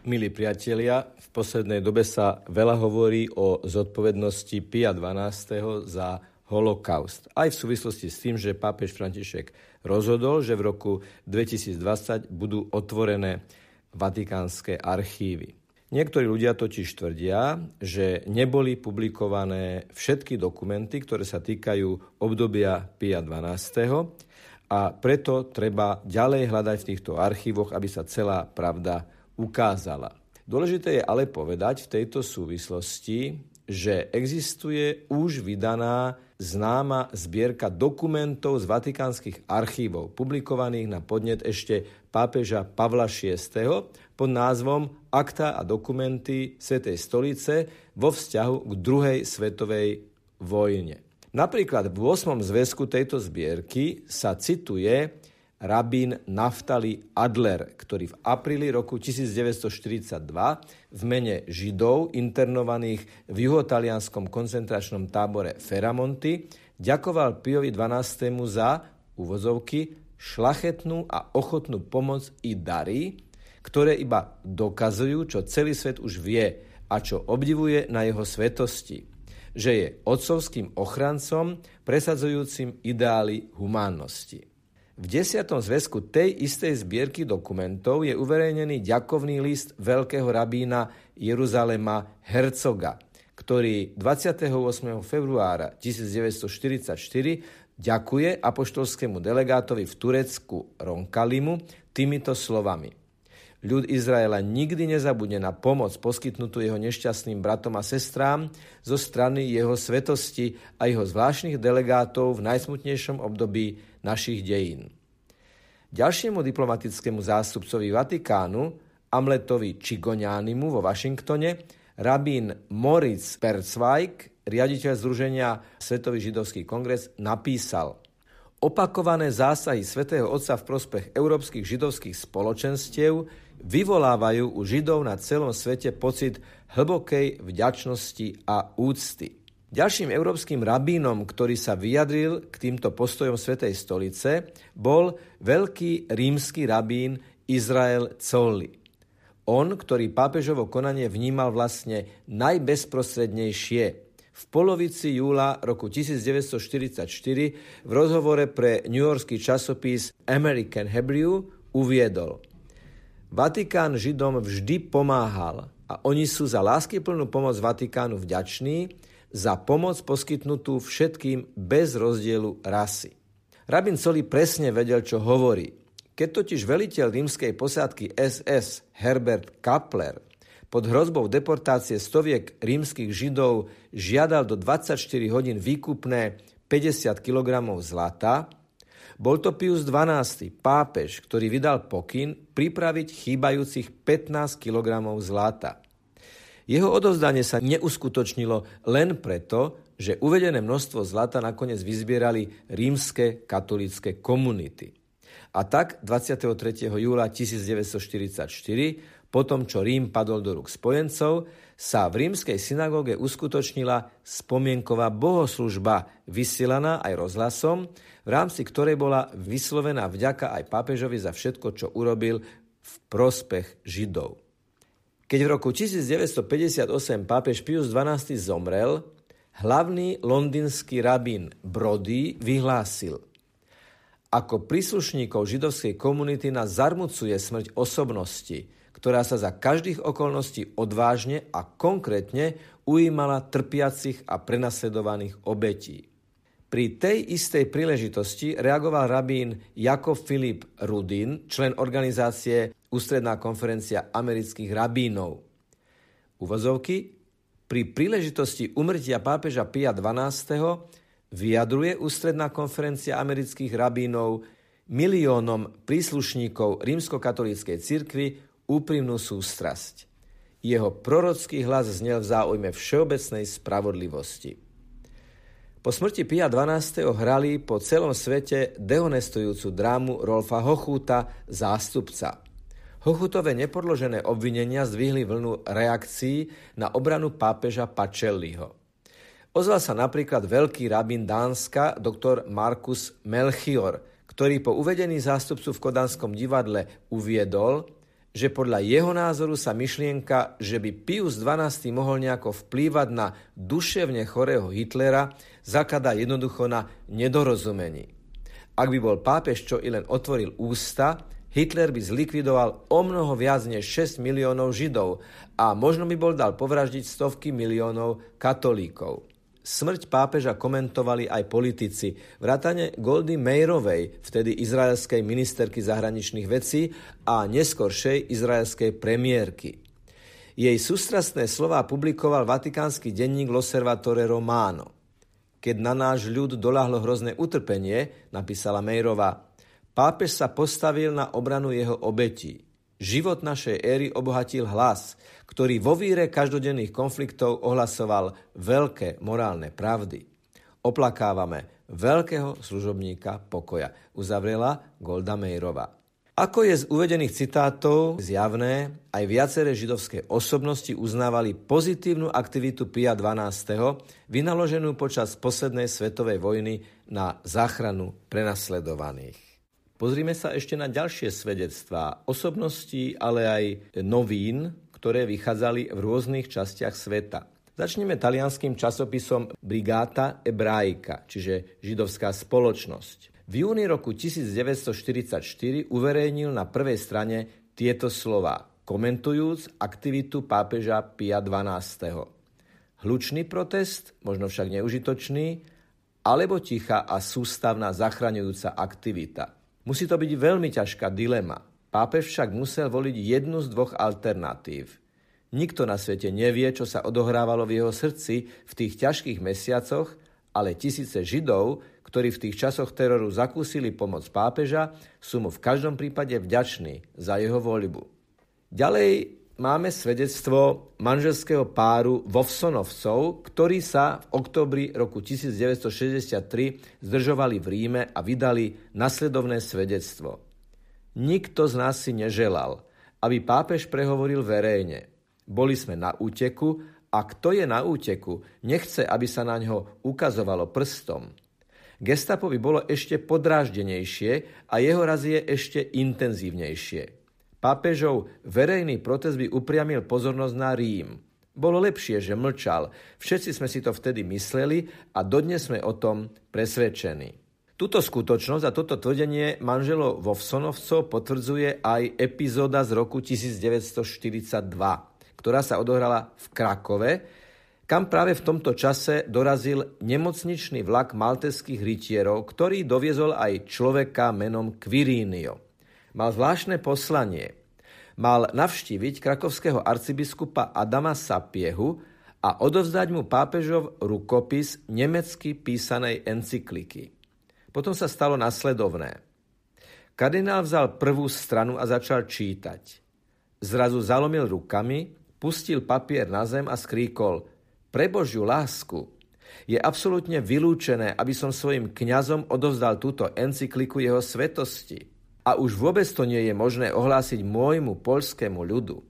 Milí priatelia, v poslednej dobe sa veľa hovorí o zodpovednosti Pia XII. za holokaust. Aj v súvislosti s tým, že pápež František rozhodol, že v roku 2020 budú otvorené vatikánske archívy. Niektorí ľudia totiž tvrdia, že neboli publikované všetky dokumenty, ktoré sa týkajú obdobia Pia XII. A preto treba ďalej hľadať v týchto archívoch, aby sa celá pravda ukázala. Dôležité je ale povedať v tejto súvislosti, že existuje už vydaná známa zbierka dokumentov z vatikánskych archívov, publikovaných na podnet ešte pápeža Pavla VI. pod názvom Akta a dokumenty Svetej stolice vo vzťahu k druhej svetovej vojne. Napríklad v 8. zväzku tejto zbierky sa cituje rabín Naftali Adler, ktorý v apríli roku 1942 v mene Židov internovaných v juhotalianskom koncentračnom tábore Feramonty ďakoval Piovi XII za uvozovky šlachetnú a ochotnú pomoc i dary, ktoré iba dokazujú, čo celý svet už vie a čo obdivuje na jeho svetosti že je otcovským ochrancom presadzujúcim ideály humánnosti. V desiatom zväzku tej istej zbierky dokumentov je uverejnený ďakovný list veľkého rabína Jeruzalema Hercoga, ktorý 28. februára 1944 ďakuje apoštolskému delegátovi v Turecku Ronkalimu týmito slovami. Ľud Izraela nikdy nezabudne na pomoc poskytnutú jeho nešťastným bratom a sestrám zo strany jeho svetosti a jeho zvláštnych delegátov v najsmutnejšom období našich dejín. Ďalšiemu diplomatickému zástupcovi Vatikánu, Amletovi Čigonianimu vo Washingtone, rabín Moritz Perzweig, riaditeľ Združenia Svetový židovský kongres, napísal Opakované zásahy svätého Otca v prospech európskych židovských spoločenstiev vyvolávajú u Židov na celom svete pocit hlbokej vďačnosti a úcty. Ďalším európskym rabínom, ktorý sa vyjadril k týmto postojom Svetej stolice, bol veľký rímsky rabín Izrael Colli. On, ktorý pápežovo konanie vnímal vlastne najbezprostrednejšie, v polovici júla roku 1944 v rozhovore pre New Yorkský časopis American Hebrew uviedol Vatikán Židom vždy pomáhal a oni sú za láskyplnú pomoc Vatikánu vďační, za pomoc poskytnutú všetkým bez rozdielu rasy. Rabin Soli presne vedel, čo hovorí. Keď totiž veliteľ rímskej posádky SS Herbert Kapler pod hrozbou deportácie stoviek rímskych židov žiadal do 24 hodín výkupné 50 kg zlata, bol to Pius XII, pápež, ktorý vydal pokyn pripraviť chýbajúcich 15 kg zlata. Jeho odovzdanie sa neuskutočnilo len preto, že uvedené množstvo zlata nakoniec vyzbierali rímske katolícke komunity. A tak 23. júla 1944, potom čo Rím padol do rúk spojencov, sa v rímskej synagóge uskutočnila spomienková bohoslužba vysielaná aj rozhlasom, v rámci ktorej bola vyslovená vďaka aj pápežovi za všetko, čo urobil v prospech Židov. Keď v roku 1958 pápež Pius XII zomrel, hlavný londýnsky rabín Brody vyhlásil Ako príslušníkov židovskej komunity nás zarmucuje smrť osobnosti, ktorá sa za každých okolností odvážne a konkrétne ujímala trpiacich a prenasledovaných obetí. Pri tej istej príležitosti reagoval rabín Jakov Filip Rudin, člen organizácie Ústredná konferencia amerických rabínov. Uvozovky pri príležitosti umrtia pápeža Pia XII. vyjadruje Ústredná konferencia amerických rabínov miliónom príslušníkov rímskokatolíckej cirkvi úprimnú sústrasť. Jeho prorocký hlas znel v záujme všeobecnej spravodlivosti. Po smrti Pia XII. hrali po celom svete dehonestujúcu drámu Rolfa Hochúta zástupca – Hochutové nepodložené obvinenia zdvihli vlnu reakcií na obranu pápeža Pacelliho. Ozval sa napríklad veľký rabín Dánska, doktor Markus Melchior, ktorý po uvedení zástupcu v Kodanskom divadle uviedol, že podľa jeho názoru sa myšlienka, že by Pius XII mohol nejako vplývať na duševne chorého Hitlera, zakladá jednoducho na nedorozumení. Ak by bol pápež čo i len otvoril ústa, Hitler by zlikvidoval o mnoho viac než 6 miliónov Židov a možno by bol dal povraždiť stovky miliónov katolíkov. Smrť pápeža komentovali aj politici, vrátane Goldy Meirovej, vtedy izraelskej ministerky zahraničných vecí a neskoršej izraelskej premiérky. Jej sústrastné slová publikoval vatikánsky denník L'Osservatore Romano. Keď na náš ľud doľahlo hrozné utrpenie, napísala Mejrova, pápež sa postavil na obranu jeho obetí. Život našej éry obohatil hlas, ktorý vo víre každodenných konfliktov ohlasoval veľké morálne pravdy. Oplakávame veľkého služobníka pokoja, uzavrela Golda Mejrova. Ako je z uvedených citátov zjavné, aj viaceré židovské osobnosti uznávali pozitívnu aktivitu Pia XII, vynaloženú počas poslednej svetovej vojny na záchranu prenasledovaných. Pozrime sa ešte na ďalšie svedectvá osobností, ale aj novín, ktoré vychádzali v rôznych častiach sveta. Začneme talianským časopisom Brigata Ebraika, čiže židovská spoločnosť. V júni roku 1944 uverejnil na prvej strane tieto slova, komentujúc aktivitu pápeža Pia XII. Hlučný protest, možno však neužitočný, alebo tichá a sústavná zachraňujúca aktivita. Musí to byť veľmi ťažká dilema. Pápež však musel voliť jednu z dvoch alternatív. Nikto na svete nevie, čo sa odohrávalo v jeho srdci v tých ťažkých mesiacoch, ale tisíce Židov, ktorí v tých časoch teroru zakúsili pomoc pápeža, sú mu v každom prípade vďační za jeho voľbu. Ďalej máme svedectvo manželského páru Vovsonovcov, ktorí sa v oktobri roku 1963 zdržovali v Ríme a vydali nasledovné svedectvo. Nikto z nás si neželal, aby pápež prehovoril verejne. Boli sme na úteku a kto je na úteku, nechce, aby sa na ňo ukazovalo prstom. Gestapo bolo ešte podráždenejšie a jeho razie ešte intenzívnejšie. Pápežov verejný protest by upriamil pozornosť na Rím. Bolo lepšie, že mlčal. Všetci sme si to vtedy mysleli a dodnes sme o tom presvedčení. Túto skutočnosť a toto tvrdenie manželov Vovsonovcov potvrdzuje aj epizóda z roku 1942, ktorá sa odohrala v Krakove, kam práve v tomto čase dorazil nemocničný vlak malteských rytierov, ktorý doviezol aj človeka menom Quirínio. Mal zvláštne poslanie. Mal navštíviť krakovského arcibiskupa Adama Sapiehu a odovzdať mu pápežov rukopis nemecky písanej encykliky. Potom sa stalo nasledovné. Kardinál vzal prvú stranu a začal čítať. Zrazu zalomil rukami, pustil papier na zem a skríkol Pre Božiu lásku! Je absolútne vylúčené, aby som svojim kňazom odovzdal túto encykliku jeho svetosti. A už vôbec to nie je možné ohlásiť môjmu polskému ľudu.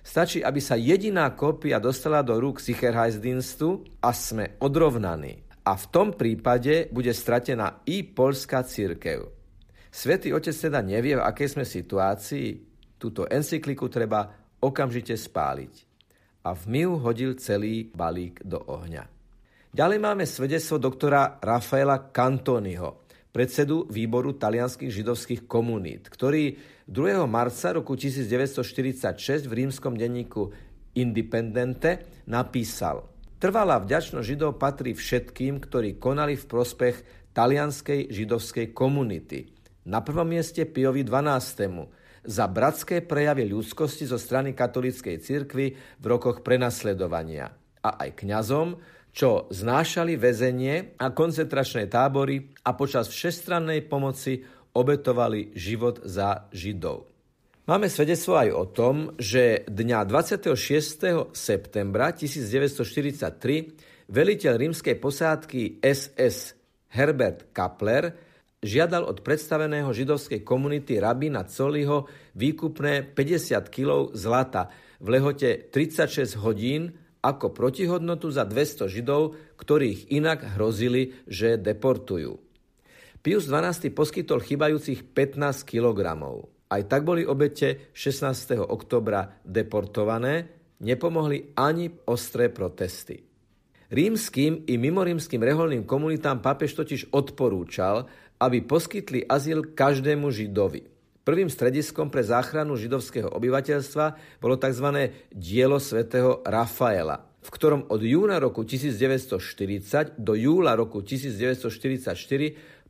Stačí, aby sa jediná kópia dostala do rúk Sicherheitsdienstu a sme odrovnaní a v tom prípade bude stratená i polská církev. Svetý otec teda nevie, v akej sme situácii. Túto encykliku treba okamžite spáliť. A v miu hodil celý balík do ohňa. Ďalej máme svedectvo doktora Rafaela Cantoniho, predsedu výboru talianských židovských komunít, ktorý 2. marca roku 1946 v rímskom denníku Independente napísal – Trvalá vďačnosť Židov patrí všetkým, ktorí konali v prospech talianskej židovskej komunity. Na prvom mieste Piovi 12. za bratské prejavy ľudskosti zo strany katolíckej cirkvy v rokoch prenasledovania a aj kňazom, čo znášali väzenie a koncentračné tábory a počas všestrannej pomoci obetovali život za Židov. Máme svedectvo aj o tom, že dňa 26. septembra 1943 veliteľ rímskej posádky SS Herbert Kapler žiadal od predstaveného židovskej komunity rabína Coliho výkupné 50 kg zlata v lehote 36 hodín ako protihodnotu za 200 židov, ktorých inak hrozili, že deportujú. Pius XII poskytol chybajúcich 15 kilogramov. Aj tak boli obete 16. oktobra deportované, nepomohli ani ostré protesty. Rímským i mimorímským reholným komunitám papež totiž odporúčal, aby poskytli azyl každému židovi. Prvým strediskom pre záchranu židovského obyvateľstva bolo tzv. dielo svätého Rafaela, v ktorom od júna roku 1940 do júla roku 1944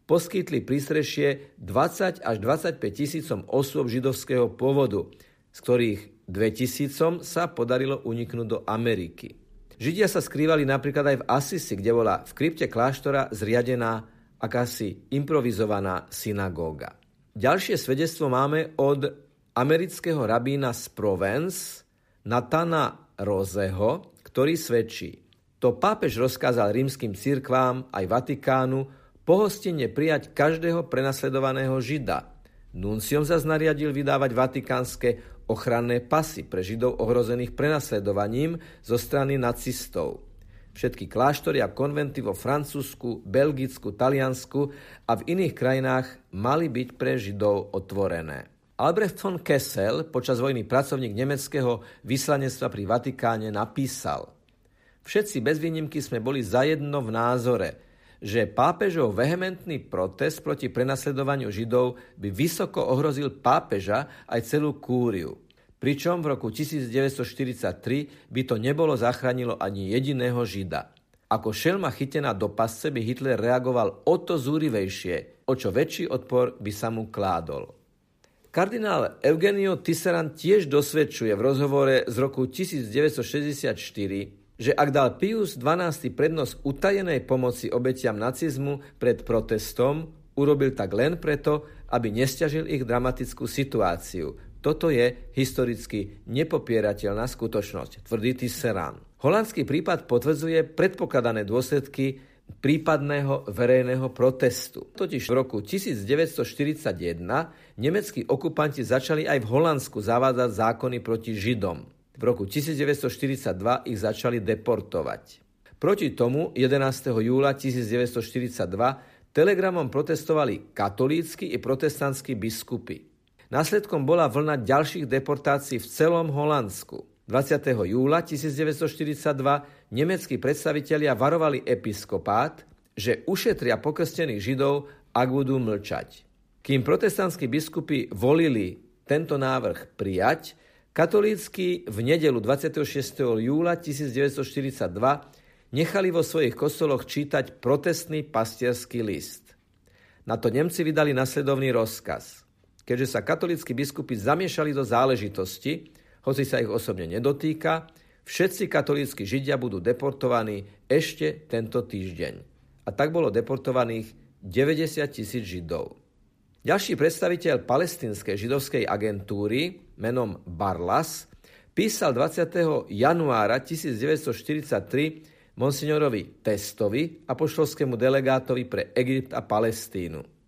poskytli prístrešie 20 až 25 tisícom osôb židovského pôvodu, z ktorých 2 tisícom sa podarilo uniknúť do Ameriky. Židia sa skrývali napríklad aj v Asisi, kde bola v krypte kláštora zriadená akási improvizovaná synagóga. Ďalšie svedectvo máme od amerického rabína z Provence, Natana Roseho, ktorý svedčí. To pápež rozkázal rímským cirkvám aj Vatikánu pohostenne prijať každého prenasledovaného žida. Nunciom zase nariadil vydávať vatikánske ochranné pasy pre židov ohrozených prenasledovaním zo strany nacistov. Všetky kláštory a konventy vo Francúzsku, Belgicku, Taliansku a v iných krajinách mali byť pre Židov otvorené. Albrecht von Kessel, počas vojny pracovník nemeckého vyslanectva pri Vatikáne, napísal Všetci bez výnimky sme boli zajedno v názore, že pápežov vehementný protest proti prenasledovaniu Židov by vysoko ohrozil pápeža aj celú kúriu. Pričom v roku 1943 by to nebolo zachránilo ani jediného Žida. Ako šelma chytená do pasce by Hitler reagoval o to zúrivejšie, o čo väčší odpor by sa mu kládol. Kardinál Eugenio Tisserand tiež dosvedčuje v rozhovore z roku 1964, že ak dal Pius XII prednosť utajenej pomoci obetiam nacizmu pred protestom, urobil tak len preto, aby nestiažil ich dramatickú situáciu, toto je historicky nepopierateľná skutočnosť, tvrdí Tisserand. Holandský prípad potvrdzuje predpokladané dôsledky prípadného verejného protestu. Totiž v roku 1941 nemeckí okupanti začali aj v Holandsku zavádzať zákony proti Židom. V roku 1942 ich začali deportovať. Proti tomu 11. júla 1942 telegramom protestovali katolícky i protestantskí biskupy. Následkom bola vlna ďalších deportácií v celom Holandsku. 20. júla 1942 nemeckí predstavitelia varovali episkopát, že ušetria pokrstených Židov, ak budú mlčať. Kým protestantskí biskupy volili tento návrh prijať, katolícky v nedelu 26. júla 1942 nechali vo svojich kostoloch čítať protestný pastierský list. Na to Nemci vydali nasledovný rozkaz keďže sa katolíckí biskupy zamiešali do záležitosti, hoci sa ich osobne nedotýka, všetci katolíckí židia budú deportovaní ešte tento týždeň. A tak bolo deportovaných 90 tisíc židov. Ďalší predstaviteľ palestinskej židovskej agentúry menom Barlas písal 20. januára 1943 monsignorovi Testovi, apoštolskému delegátovi pre Egypt a Palestínu.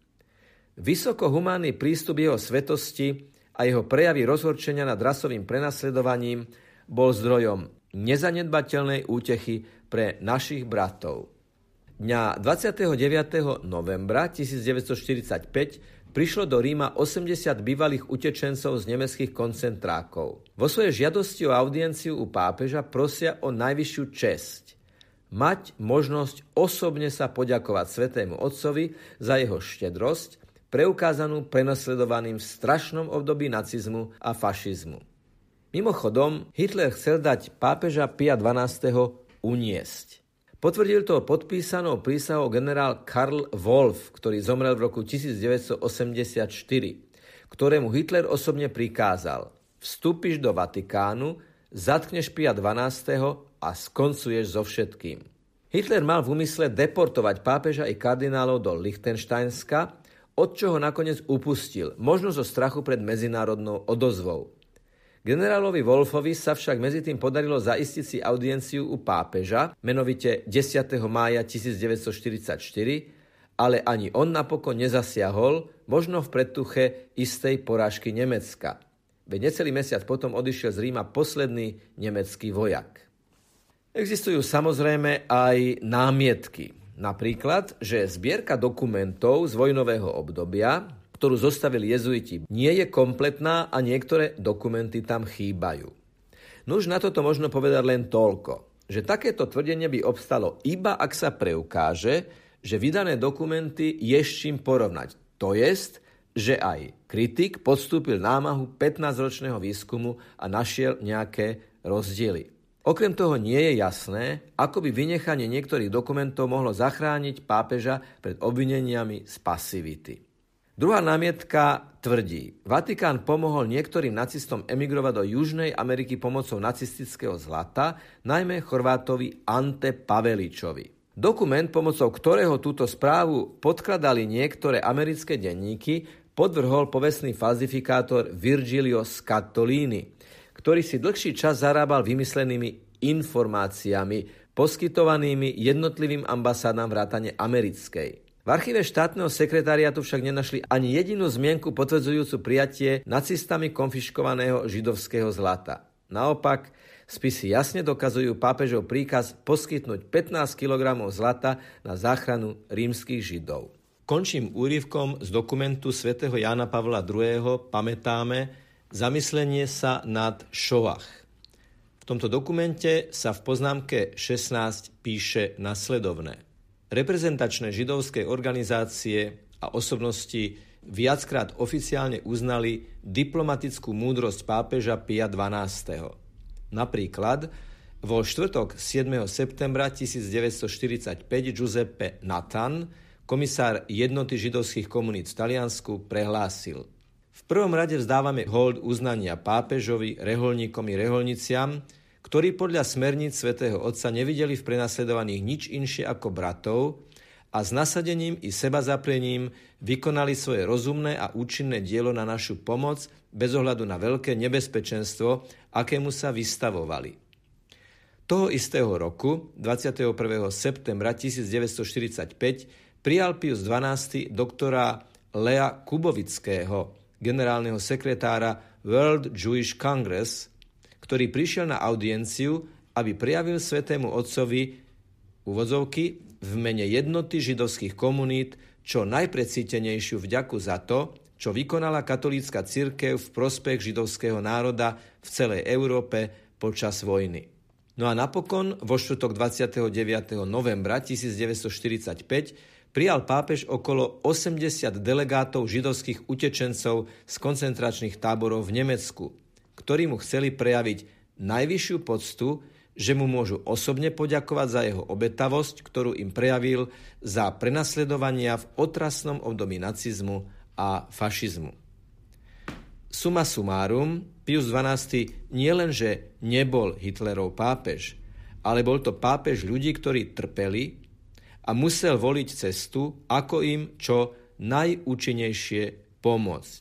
Vysoko humánny prístup jeho svetosti a jeho prejavy rozhorčenia nad rasovým prenasledovaním bol zdrojom nezanedbateľnej útechy pre našich bratov. Dňa 29. novembra 1945 prišlo do Ríma 80 bývalých utečencov z nemeckých koncentrákov. Vo svojej žiadosti o audienciu u pápeža prosia o najvyššiu česť mať možnosť osobne sa poďakovať Svetému Otcovi za jeho štedrosť preukázanú prenasledovaným v strašnom období nacizmu a fašizmu. Mimochodom, Hitler chcel dať pápeža Pia XII. uniesť. Potvrdil to podpísanou prísahou generál Karl Wolf, ktorý zomrel v roku 1984, ktorému Hitler osobne prikázal vstúpiš do Vatikánu, zatkneš Pia XII. a skoncuješ so všetkým. Hitler mal v úmysle deportovať pápeža i kardinálov do Lichtensteinska, od čoho nakoniec upustil, možno zo strachu pred medzinárodnou odozvou. Generálovi Wolfovi sa však medzi tým podarilo zaistiť si audienciu u pápeža, menovite 10. mája 1944, ale ani on napokon nezasiahol, možno v predtuche istej porážky Nemecka. Veď necelý mesiac potom odišiel z Ríma posledný nemecký vojak. Existujú samozrejme aj námietky. Napríklad, že zbierka dokumentov z vojnového obdobia, ktorú zostavili jezuiti, nie je kompletná a niektoré dokumenty tam chýbajú. Nuž na toto možno povedať len toľko, že takéto tvrdenie by obstalo iba ak sa preukáže, že vydané dokumenty je s čím porovnať. To jest, že aj kritik podstúpil námahu 15-ročného výskumu a našiel nejaké rozdiely. Okrem toho nie je jasné, ako by vynechanie niektorých dokumentov mohlo zachrániť pápeža pred obvineniami z pasivity. Druhá námietka tvrdí, Vatikán pomohol niektorým nacistom emigrovať do Južnej Ameriky pomocou nacistického zlata, najmä Chorvátovi Ante Paveličovi. Dokument, pomocou ktorého túto správu podkladali niektoré americké denníky, podvrhol povestný falzifikátor Virgilio Scattolini, ktorý si dlhší čas zarábal vymyslenými informáciami, poskytovanými jednotlivým ambasádám vrátane americkej. V archíve štátneho sekretariátu však nenašli ani jedinú zmienku potvrdzujúcu prijatie nacistami konfiškovaného židovského zlata. Naopak, spisy jasne dokazujú pápežov príkaz poskytnúť 15 kg zlata na záchranu rímskych židov. Končím úrivkom z dokumentu svätého Jána Pavla II. Pamätáme, zamyslenie sa nad Šoach. V tomto dokumente sa v poznámke 16 píše nasledovné. Reprezentačné židovské organizácie a osobnosti viackrát oficiálne uznali diplomatickú múdrosť pápeža Pia XII. Napríklad vo štvrtok 7. septembra 1945 Giuseppe Nathan, komisár jednoty židovských komunít v Taliansku, prehlásil – v prvom rade vzdávame hold uznania pápežovi, reholníkom i reholniciam, ktorí podľa smerníc svätého Otca nevideli v prenasledovaných nič inšie ako bratov a s nasadením i seba zaprením vykonali svoje rozumné a účinné dielo na našu pomoc bez ohľadu na veľké nebezpečenstvo, akému sa vystavovali. Toho istého roku, 21. septembra 1945, prijal Pius XII doktora Lea Kubovického, generálneho sekretára World Jewish Congress, ktorý prišiel na audienciu, aby prijavil svetému otcovi úvodzovky v mene jednoty židovských komunít čo najprecítenejšiu vďaku za to, čo vykonala katolícka cirkev v prospech židovského národa v celej Európe počas vojny. No a napokon vo štvrtok 29. novembra 1945 prijal pápež okolo 80 delegátov židovských utečencov z koncentračných táborov v Nemecku, ktorí mu chceli prejaviť najvyššiu poctu, že mu môžu osobne poďakovať za jeho obetavosť, ktorú im prejavil za prenasledovania v otrasnom období nacizmu a fašizmu. Suma sumárum, Pius XII nielenže nebol Hitlerov pápež, ale bol to pápež ľudí, ktorí trpeli, a musel voliť cestu, ako im čo najúčinnejšie pomôcť.